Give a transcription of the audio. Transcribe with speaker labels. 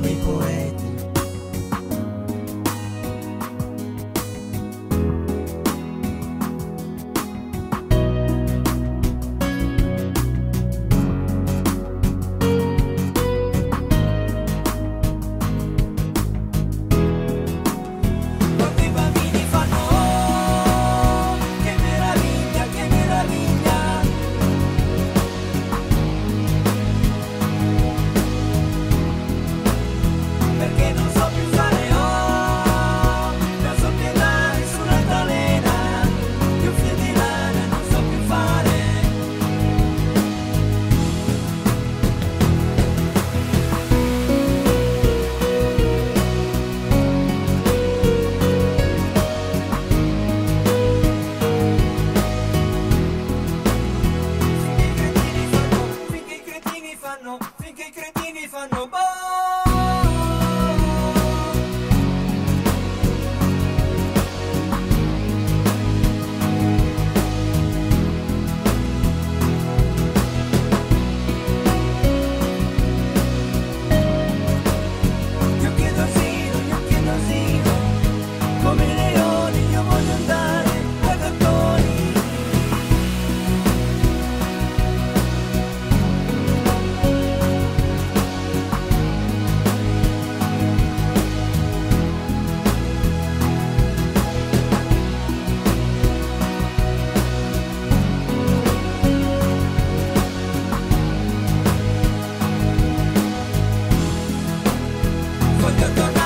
Speaker 1: mi poeta. fanno finché i cretini fanno ta.